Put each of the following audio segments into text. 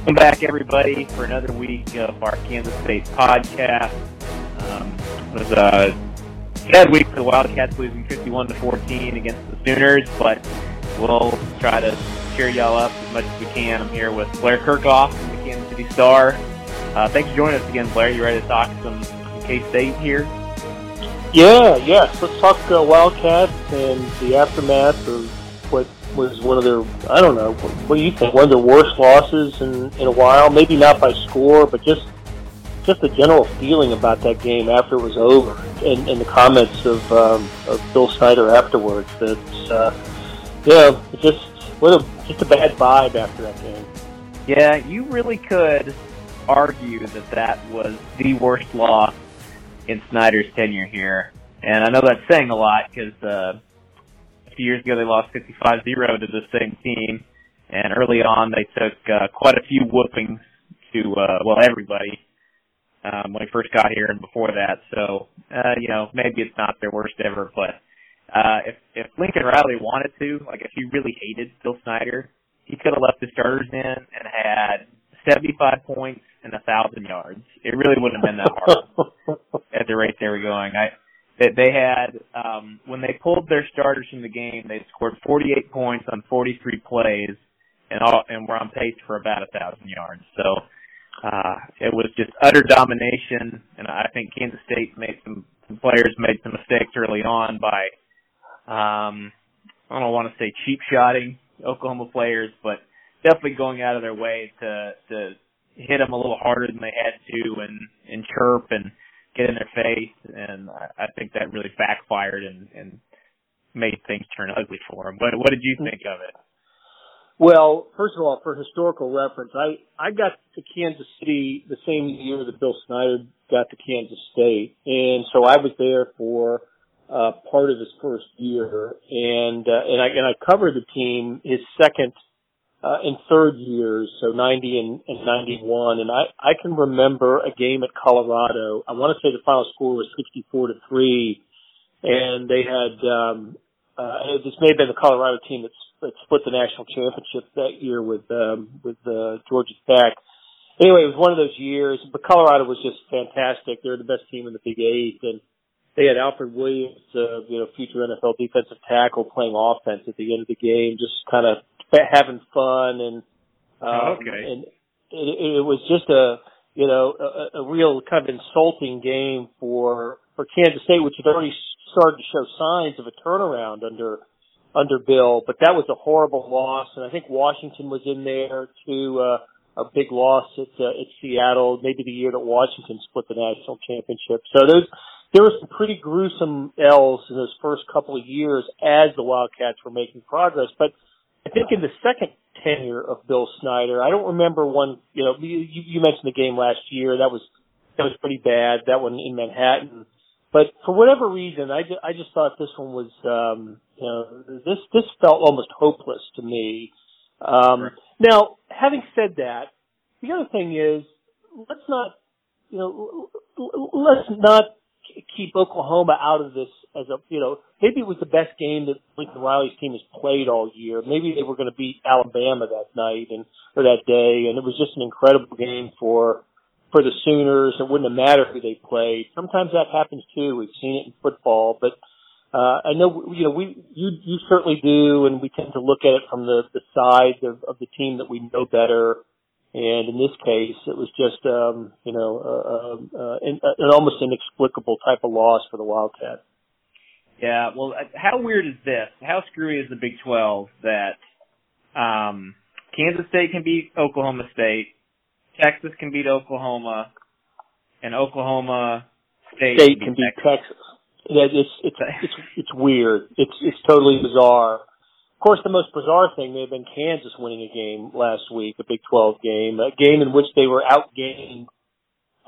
Welcome back, everybody, for another week of our Kansas State podcast. Um, it was a sad week for the Wildcats, losing 51 to 14 against the Sooners, but we'll try to cheer y'all up as much as we can. I'm here with Blair Kerkhoff from the Kansas City Star. Uh, thanks for joining us again, Blair. You ready to talk some, K State here? Yeah, yes. Let's talk uh, Wildcats and the aftermath of was one of their, I don't know, what do you think? One of their worst losses in, in a while. Maybe not by score, but just just the general feeling about that game after it was over, and, and the comments of, um, of Bill Snyder afterwards. That uh, yeah, just what a just a bad vibe after that game. Yeah, you really could argue that that was the worst loss in Snyder's tenure here, and I know that's saying a lot because. Uh, few years ago, they lost 55-0 to the same team, and early on, they took uh, quite a few whoopings to uh, well everybody um, when he first got here and before that. So uh, you know, maybe it's not their worst ever, but uh, if if Lincoln Riley wanted to, like if he really hated Bill Snyder, he could have left the starters in and had 75 points and a thousand yards. It really wouldn't have been that hard at the rate they were going. I they, they had um, when they pulled their starters from the game, they scored 48 points on 43 plays, and all, and were on pace for about a thousand yards. So uh, it was just utter domination, and I think Kansas State made some, some players made some mistakes early on by um, I don't want to say cheap shotting Oklahoma players, but definitely going out of their way to to hit them a little harder than they had to, and and chirp and get in their face, and I, think that really backfired and, and made things turn ugly for him. What, what did you think of it? Well, first of all, for historical reference, I I got to Kansas City the same year that Bill Snyder got to Kansas State, and so I was there for uh, part of his first year, and uh, and I and I covered the team his second uh, in third years, so 90 and, and 91. And I, I can remember a game at Colorado. I want to say the final score was 64 to 3. And they had, um, uh, this may have been the Colorado team that, that split the national championship that year with, um, with, uh, Georgia Tech. Anyway, it was one of those years, but Colorado was just fantastic. They're the best team in the Big Eight. And, they had Alfred Williams, uh, you know, future NFL defensive tackle playing offense at the end of the game, just kind of having fun and um, okay. and it, it was just a you know a, a real kind of insulting game for for Kansas State, which had already started to show signs of a turnaround under under Bill, but that was a horrible loss, and I think Washington was in there too. Uh, a big loss at uh, at Seattle, maybe the year that Washington split the national championship. So those there were some pretty gruesome L's in those first couple of years as the Wildcats were making progress. But I think in the second tenure of Bill Snyder, I don't remember one. You know, you, you mentioned the game last year. That was that was pretty bad. That one in Manhattan. But for whatever reason, I just, I just thought this one was, um, you know, this this felt almost hopeless to me. Um, right. Now, having said that, the other thing is, let's not, you know, let's not keep Oklahoma out of this as a, you know, maybe it was the best game that Lincoln Riley's team has played all year. Maybe they were going to beat Alabama that night and, or that day. And it was just an incredible game for, for the Sooners. It wouldn't have mattered who they played. Sometimes that happens too. We've seen it in football, but, uh, I know, you know, we, you, you certainly do, and we tend to look at it from the, the side of, of the team that we know better and in this case, it was just, um, you know, uh, uh, an, an almost inexplicable type of loss for the Wildcats. Yeah, well, uh, how weird is this? How screwy is the Big 12 that um, Kansas State can beat Oklahoma State, Texas can beat Oklahoma, and Oklahoma State, State can beat Texas. Texas. Yeah, it's it's it's it's weird. It's it's totally bizarre. Of course, the most bizarre thing may have been Kansas winning a game last week, a Big 12 game, a game in which they were outgained.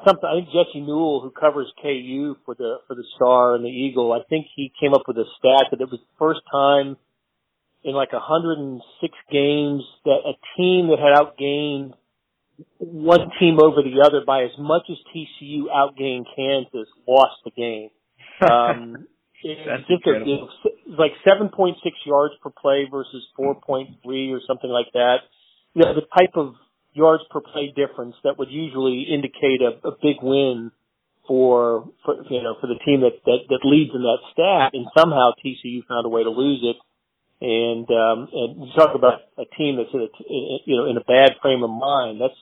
Something I think Jesse Newell, who covers KU for the for the Star and the Eagle, I think he came up with a stat that it was the first time in like 106 games that a team that had outgained one team over the other by as much as TCU outgained Kansas lost the game. Um, That's just a, you know, like 7.6 yards per play versus 4.3 or something like that. You know, the type of yards per play difference that would usually indicate a, a big win for, for you know for the team that, that that leads in that stat, and somehow TCU found a way to lose it. And um, and you talk about a team that's in a, you know in a bad frame of mind. That's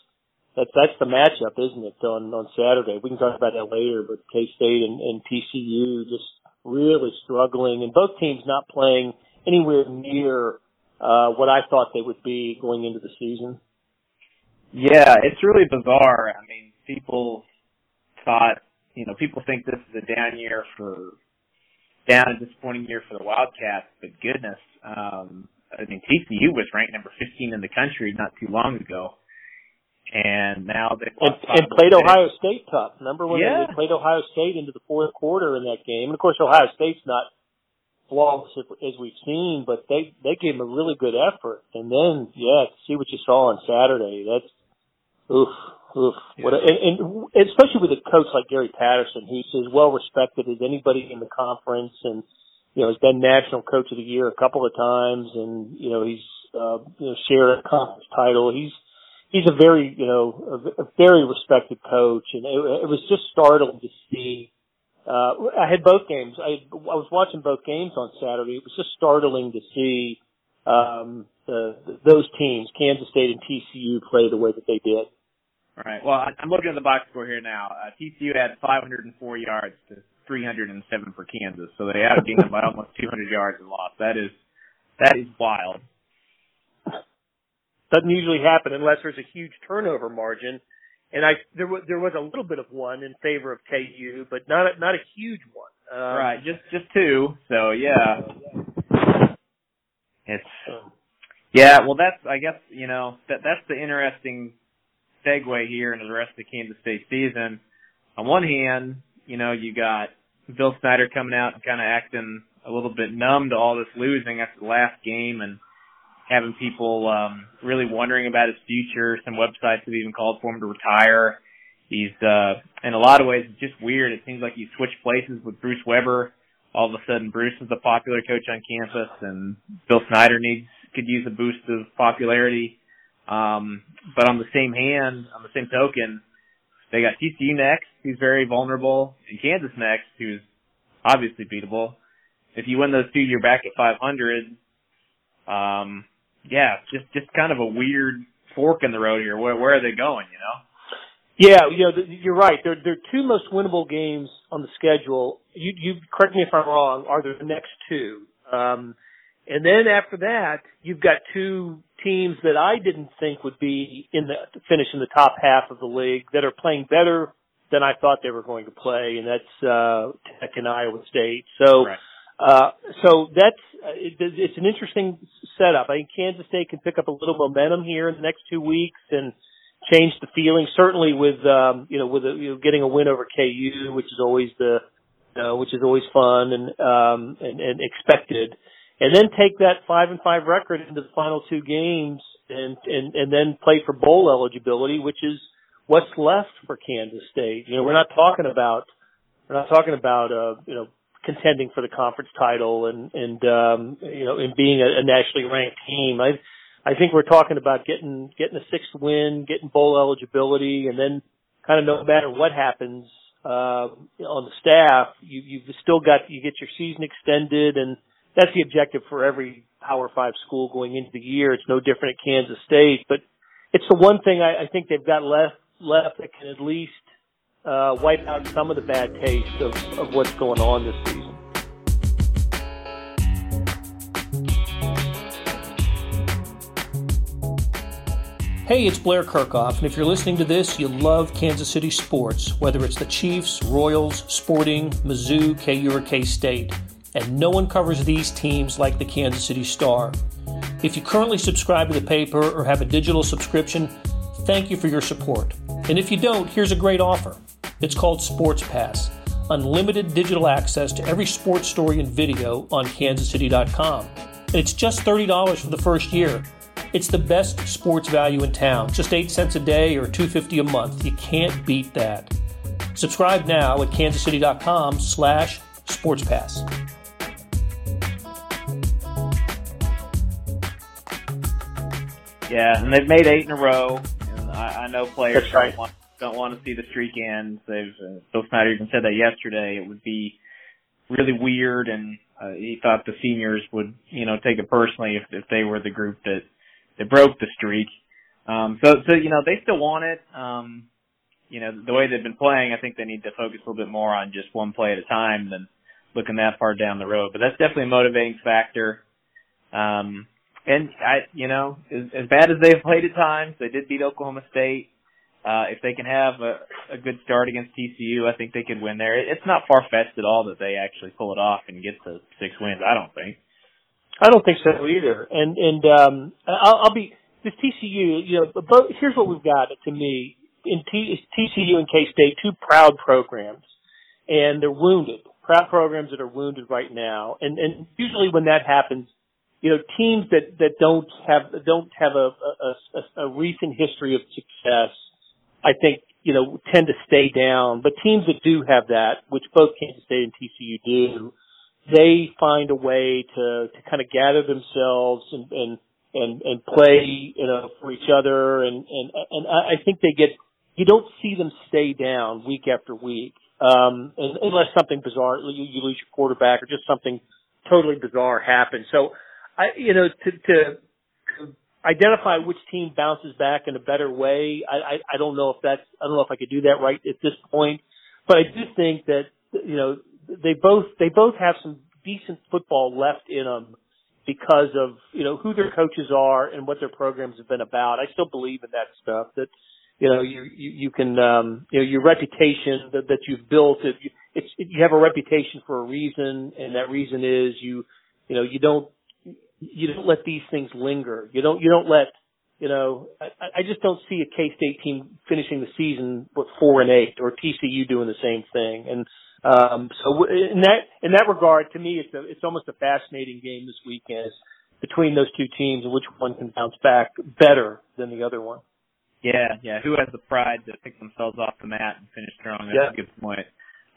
that's that's the matchup, isn't it? On on Saturday, we can talk about that later. But K State and, and TCU just really struggling, and both teams not playing anywhere near uh, what I thought they would be going into the season. Yeah, it's really bizarre. I mean, people thought, you know, people think this is a down year for down and disappointing year for the Wildcats, but goodness, um, I mean, TCU was ranked number 15 in the country not too long ago. And now they and, and played Ohio State tough. Remember when yeah. they played Ohio State into the fourth quarter in that game? And of course, Ohio State's not flawless as we've seen, but they they gave them a really good effort. And then, yeah, see what you saw on Saturday. That's oof, oof. Yeah. What a, and, and especially with a coach like Gary Patterson, who's as well respected as anybody in the conference, and you know has been national coach of the year a couple of times, and you know he's uh, you know shared a conference title. He's he's a very you know a, a very respected coach, and it, it was just startling to see uh, I had both games. I, I was watching both games on Saturday. It was just startling to see um, the, those teams, Kansas State and TCU, play the way that they did. All right. Well, I'm looking at the box score here now. Uh, TCU had 504 yards to 307 for Kansas, so they a game by almost 200 yards and lost. That is that is wild. Doesn't usually happen unless there's a huge turnover margin and I there was there was a little bit of one in favor of KU, but not a, not a huge one. Um, right, just just two. So yeah, it's yeah. Well, that's I guess you know that that's the interesting segue here into the rest of the Kansas State season. On one hand, you know you got Bill Snyder coming out and kind of acting a little bit numb to all this losing after the last game and having people um, really wondering about his future. Some websites have even called for him to retire. He's uh, in a lot of ways just weird. It seems like he switched places with Bruce Weber. All of a sudden, Bruce is the popular coach on campus, and Bill Snyder needs could use a boost of popularity. Um, but on the same hand, on the same token, they got TCU next, who's very vulnerable, and Kansas next, who's obviously beatable. If you win those two, you're back at 500. Um, yeah, just just kind of a weird fork in the road here. Where where are they going? You know. Yeah, you know, you're right. They're they're two most winnable games on the schedule. You you correct me if I'm wrong. Are the next two? Um, and then after that, you've got two teams that I didn't think would be in the finish in the top half of the league that are playing better than I thought they were going to play, and that's uh, Tech and Iowa State. So. Right. Uh, so that's uh, it, it's an interesting setup. I think Kansas State can pick up a little momentum here in the next two weeks and change the feeling. Certainly with um, you know with a, you know, getting a win over KU, which is always the uh, which is always fun and um, and, and expected, and then take that five and five record into the final two games and and and then play for bowl eligibility, which is what's left for Kansas State. You know, we're not talking about we're not talking about uh, you know contending for the conference title and and um, you know and being a, a nationally ranked team. I I think we're talking about getting getting a sixth win, getting bowl eligibility, and then kind of no matter what happens uh, on the staff, you you've still got you get your season extended, and that's the objective for every Power Five school going into the year. It's no different at Kansas State, but it's the one thing I, I think they've got left left that can at least uh, wipe out some of the bad taste of, of what's going on this season. Hey, it's Blair Kerkhoff, and if you're listening to this, you love Kansas City sports, whether it's the Chiefs, Royals, Sporting, Mizzou, KU, or K State. And no one covers these teams like the Kansas City Star. If you currently subscribe to the paper or have a digital subscription, thank you for your support. And if you don't, here's a great offer. It's called Sports Pass unlimited digital access to every sports story and video on kansascity.com. And it's just $30 for the first year. It's the best sports value in town, just 8 cents a day or 250 a month. You can't beat that. Subscribe now at kansascity.com slash sportspass. Yeah, and they've made eight in a row I, I know players That's right. don't, want, don't want to see the streak end. They've uh, Bill Snyder even said that yesterday. It would be really weird, and uh, he thought the seniors would, you know, take it personally if if they were the group that that broke the streak. Um, so so you know they still want it. Um, you know the way they've been playing, I think they need to focus a little bit more on just one play at a time than looking that far down the road. But that's definitely a motivating factor. Um, and I, you know, as, as bad as they've played at times, they did beat Oklahoma State. Uh, if they can have a, a good start against TCU, I think they could win there. It's not far fetched at all that they actually pull it off and get to six wins. I don't think. I don't think so either. And and um, I'll, I'll be this TCU. You know, but here's what we've got to me in T, TCU and K State, two proud programs, and they're wounded. Proud programs that are wounded right now. And and usually when that happens, you know, teams that that don't have don't have a a, a, a recent history of success, I think you know tend to stay down. But teams that do have that, which both Kansas State and TCU do, they find a way to to kind of gather themselves and and and and play you know for each other. And and and I think they get you don't see them stay down week after week. Um unless something bizarre you, you lose your quarterback or just something totally bizarre happens. So I you know to to identify which team bounces back in a better way I, I I don't know if that's I don't know if I could do that right at this point but I do think that you know they both they both have some decent football left in them because of you know who their coaches are and what their programs have been about. I still believe in that stuff. That you know you you, you can um, you know your reputation that, that you've built. It, it's it, you have a reputation for a reason, and that reason is you you know you don't you don't let these things linger. You don't you don't let you know I, I just don't see a K State team finishing the season with four and eight or TCU doing the same thing. And um, so in that in that regard, to me, it's a, it's almost a fascinating game this weekend between those two teams and which one can bounce back better than the other one. Yeah, yeah. Who has the pride to pick themselves off the mat and finish strong? That's yeah. a good point.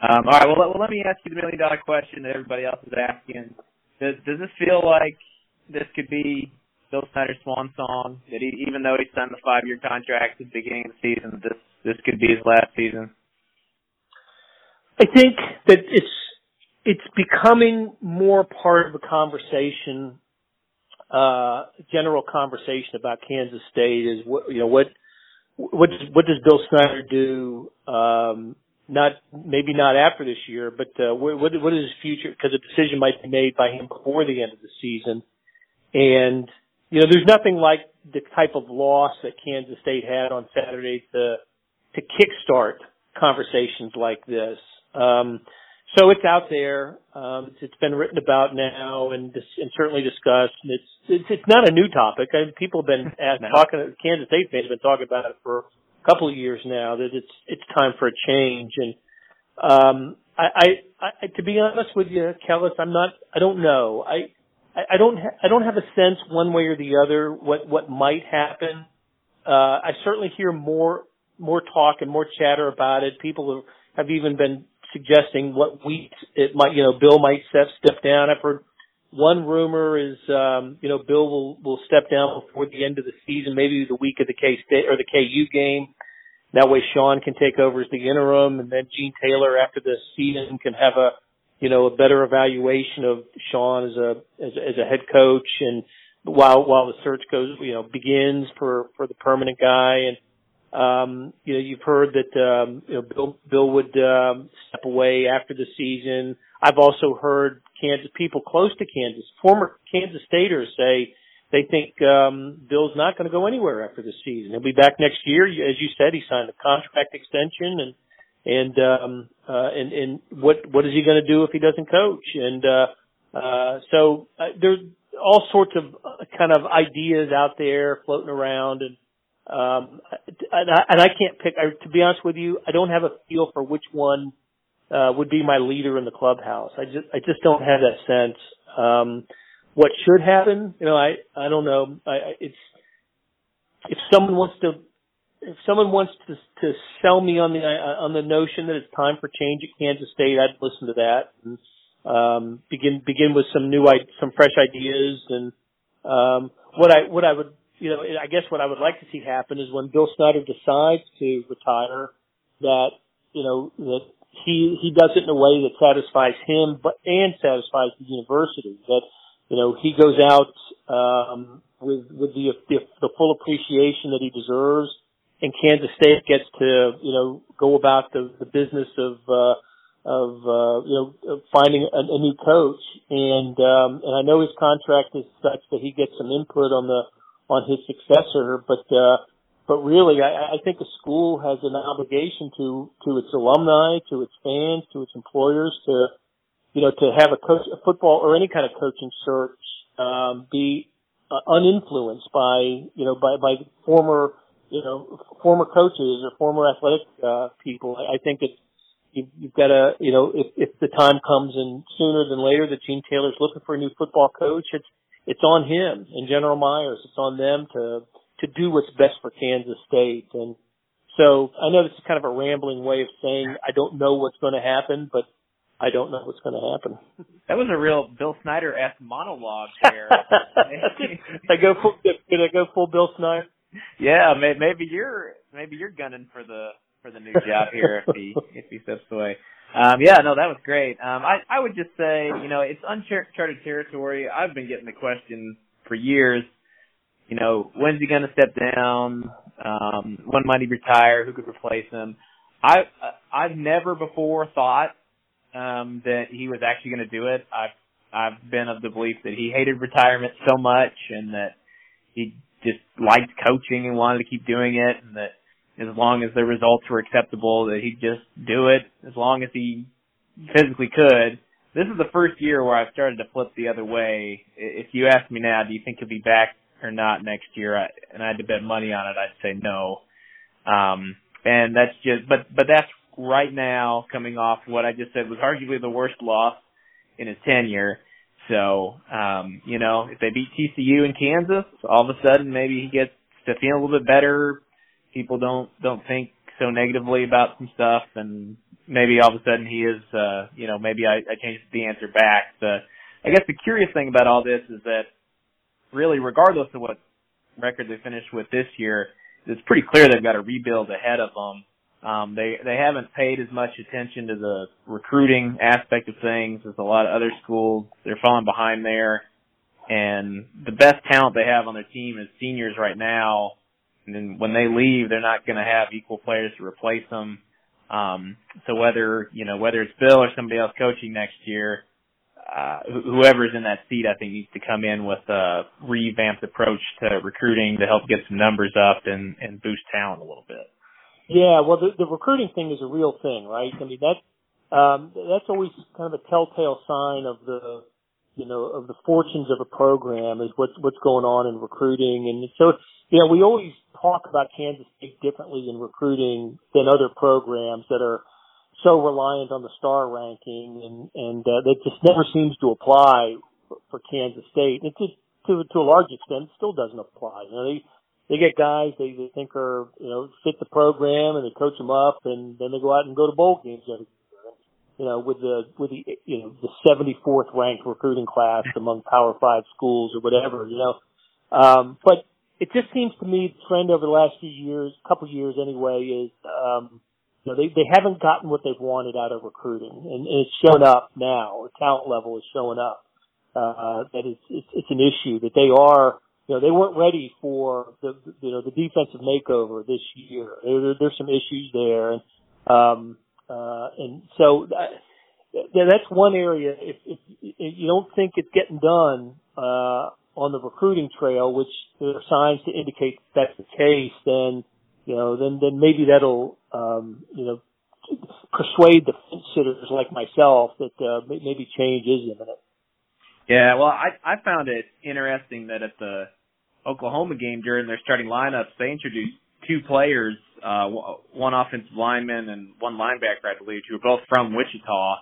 Um, all right. Well, let, well, let me ask you the million dollar question that everybody else is asking. Does, does this feel like this could be Bill Snyder's swan song? That he, even though he signed the five year contract at the beginning of the season, this this could be his last season. I think that it's it's becoming more part of a conversation, uh, general conversation about Kansas State is what you know what what does, what does Bill Snyder do? Um, not maybe not after this year, but uh, what what is his future? Because a decision might be made by him before the end of the season, and you know there's nothing like the type of loss that Kansas State had on Saturday to to kickstart conversations like this. Um, so it's out there. Um, it's, it's been written about now and, dis- and certainly discussed. And it's, it's it's not a new topic. I mean, people have been talking. Kansas State fans have been talking about it for a couple of years now. That it's it's time for a change. And um, I, I, I to be honest with you, Kellis, I'm not. I don't know. I I don't ha- I don't have a sense one way or the other what what might happen. Uh, I certainly hear more more talk and more chatter about it. People have, have even been suggesting what week it might, you know, Bill might step step down. I've heard one rumor is, um, you know, Bill will will step down before the end of the season, maybe the week of the K State or the KU game. That way, Sean can take over as the interim, and then Gene Taylor after the season can have a, you know, a better evaluation of Sean as a as, as a head coach, and while while the search goes, you know, begins for for the permanent guy and um, you know, you've heard that um, you know Bill Bill would um, step away after the season. I've also heard Kansas people close to Kansas, former Kansas Staters, say they think um, Bill's not going to go anywhere after the season. He'll be back next year, as you said. He signed a contract extension, and and um, uh, and and what what is he going to do if he doesn't coach? And uh, uh, so uh, there's all sorts of uh, kind of ideas out there floating around, and um, and, I, and I can't pick. I, to be honest with you, I don't have a feel for which one uh, would be my leader in the clubhouse. I just I just don't have that sense. Um, what should happen? You know, I I don't know. I, I it's if someone wants to if someone wants to to sell me on the uh, on the notion that it's time for change at Kansas State, I'd listen to that and um, begin begin with some new some fresh ideas and um, what I what I would you know, I guess what I would like to see happen is when Bill Snyder decides to retire, that you know that he he does it in a way that satisfies him, but and satisfies the university. That you know he goes out um, with with the, the the full appreciation that he deserves, and Kansas State gets to you know go about the the business of uh, of uh, you know finding a, a new coach, and um, and I know his contract is such that he gets some input on the on his successor, but uh, but really, I, I think a school has an obligation to to its alumni, to its fans, to its employers, to you know, to have a coach, a football or any kind of coaching search um, be uh, uninfluenced by you know by by former you know former coaches or former athletic uh, people. I, I think it's you, you've got to you know if if the time comes and sooner than later that Gene Taylor's looking for a new football coach, it's it's on him and General Myers. It's on them to to do what's best for Kansas State. And so I know this is kind of a rambling way of saying I don't know what's going to happen, but I don't know what's going to happen. That was a real Bill Snyder esque monologue there. I go full, did I go full Bill Snyder? Yeah, maybe you're maybe you're gunning for the for the new job here if he if he steps away. Um, yeah, no, that was great. Um, I I would just say, you know, it's uncharted territory. I've been getting the question for years you know, when's he going to step down? Um, when might he retire? Who could replace him? I I've never before thought um, that he was actually going to do it. I've I've been of the belief that he hated retirement so much, and that he just liked coaching and wanted to keep doing it, and that as long as the results were acceptable, that he'd just do it as long as he physically could. This is the first year where I've started to flip the other way. If you ask me now, do you think he'll be back or not next year, and I had to bet money on it, I'd say no. Um, and that's just, but but that's right now coming off what I just said was arguably the worst loss in his tenure. So, um, you know, if they beat TCU in Kansas, all of a sudden maybe he gets to feel a little bit better. People don't don't think so negatively about some stuff, and maybe all of a sudden he is, uh, you know, maybe I, I changed the answer back. The, I guess the curious thing about all this is that really, regardless of what record they finish with this year, it's pretty clear they've got a rebuild ahead of them. Um, they they haven't paid as much attention to the recruiting aspect of things as a lot of other schools. They're falling behind there, and the best talent they have on their team is seniors right now. And then when they leave, they're not going to have equal players to replace them. Um, so whether you know whether it's Bill or somebody else coaching next year, uh, whoever's in that seat, I think needs to come in with a revamped approach to recruiting to help get some numbers up and, and boost talent a little bit. Yeah, well, the, the recruiting thing is a real thing, right? I mean, that um, that's always kind of a telltale sign of the, you know, of the fortunes of a program is what's what's going on in recruiting, and so you know, we always talk about Kansas State differently in recruiting than other programs that are so reliant on the star ranking, and and uh, that just never seems to apply for, Kansas State. It just to to a large extent still doesn't apply. You know, they they get guys they, they think are you know fit the program and they coach them up, and then they go out and go to bowl games every year. You know, with the with the you know the 74th ranked recruiting class among Power Five schools or whatever. You know, um, but it just seems to me the trend over the last few years, couple years anyway, is um, you know, they, they haven't gotten what they've wanted out of recruiting and, and it's shown up now. The talent level is showing up. Uh, that it's, it's, it's an issue that they are, you know, they weren't ready for the, you know, the defensive makeover this year. There, there, there's some issues there. And, um, uh, and so that, that's one area. If, if, if you don't think it's getting done, uh, on the recruiting trail, which there are signs to indicate that's the case, then, you know, then, then maybe that'll, um, you know, persuade the sitters like myself that, uh, maybe change is imminent. Yeah, well, I, I found it interesting that at the Oklahoma game during their starting lineups, they introduced two players, uh, one offensive lineman and one linebacker, I believe, who were both from Wichita.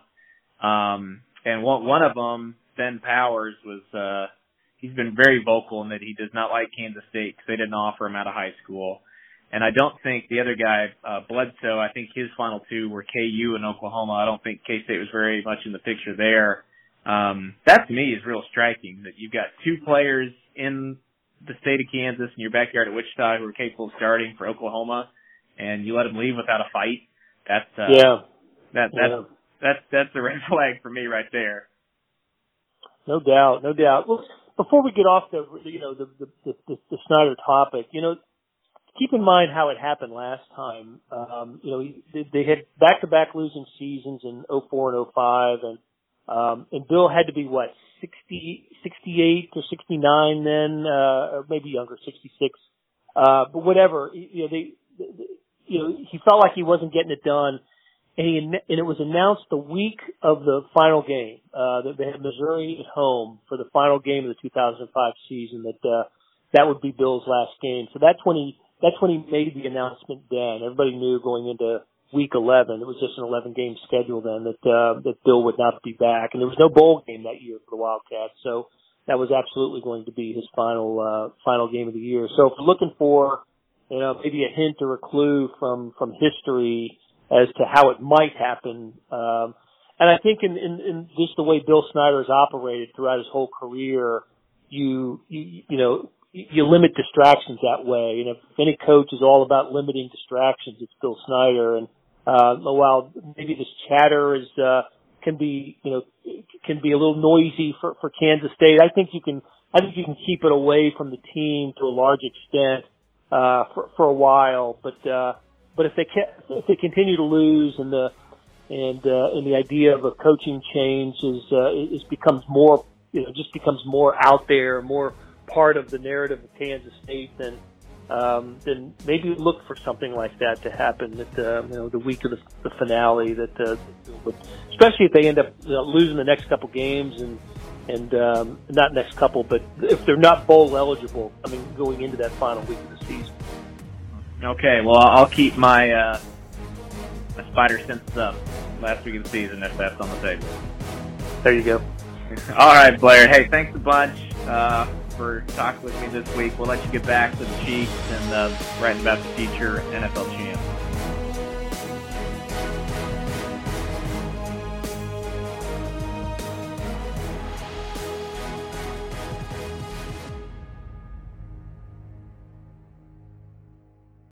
Um, and one, one of them, Ben Powers, was, uh, he's been very vocal in that he does not like Kansas State because they didn't offer him out of high school. And I don't think the other guy, uh, Bledsoe, I think his final two were KU and Oklahoma. I don't think K-State was very much in the picture there. Um, that to me is real striking that you've got two players in the state of Kansas in your backyard at Wichita who are capable of starting for Oklahoma, and you let them leave without a fight. That's uh, yeah. That that's yeah. that's that's a red flag for me right there. No doubt, no doubt. Well, before we get off the you know the the, the, the Snyder topic, you know, keep in mind how it happened last time. Um, you know, they, they had back-to-back losing seasons in 04 and 05, and um, and Bill had to be what 60, 68 or 69 then, uh, or maybe younger, 66. Uh, but whatever, you know, they, they, you know, he felt like he wasn't getting it done. And he, and it was announced the week of the final game, uh, that they had Missouri at home for the final game of the 2005 season that, uh, that would be Bill's last game. So that's when he, that's when he made the announcement then. Everybody knew going into week 11. It was just an 11 game schedule then that, uh, that Bill would not be back. And there was no bowl game that year for the Wildcats. So that was absolutely going to be his final, uh, final game of the year. So if we're looking for, you know, maybe a hint or a clue from, from history as to how it might happen, um, and I think in, in, in just the way Bill Snyder has operated throughout his whole career, you, you, you know, you limit distractions that way. And if any coach is all about limiting distractions, it's Bill Snyder. And uh, while maybe this chatter is uh, can be you know can be a little noisy for for Kansas State, I think you can I think you can keep it away from the team to a large extent uh, for for a while. But uh, but if they can, if they continue to lose and the and uh, and the idea of a coaching change is uh, is becomes more you know just becomes more out there, more part of the narrative of Kansas State, then um, then maybe look for something like that to happen at uh, you know the week of the, the finale. That uh, especially if they end up you know, losing the next couple games and and um, not next couple, but if they're not bowl eligible, I mean going into that final week of the season. Okay, well I'll keep my uh, my spider senses up last week of the season if that's on the table. There you go. All right, Blair. Hey, thanks a bunch. Uh, for talking with me this week. We'll let you get back to the Chiefs and uh, writing about the future NFL champs.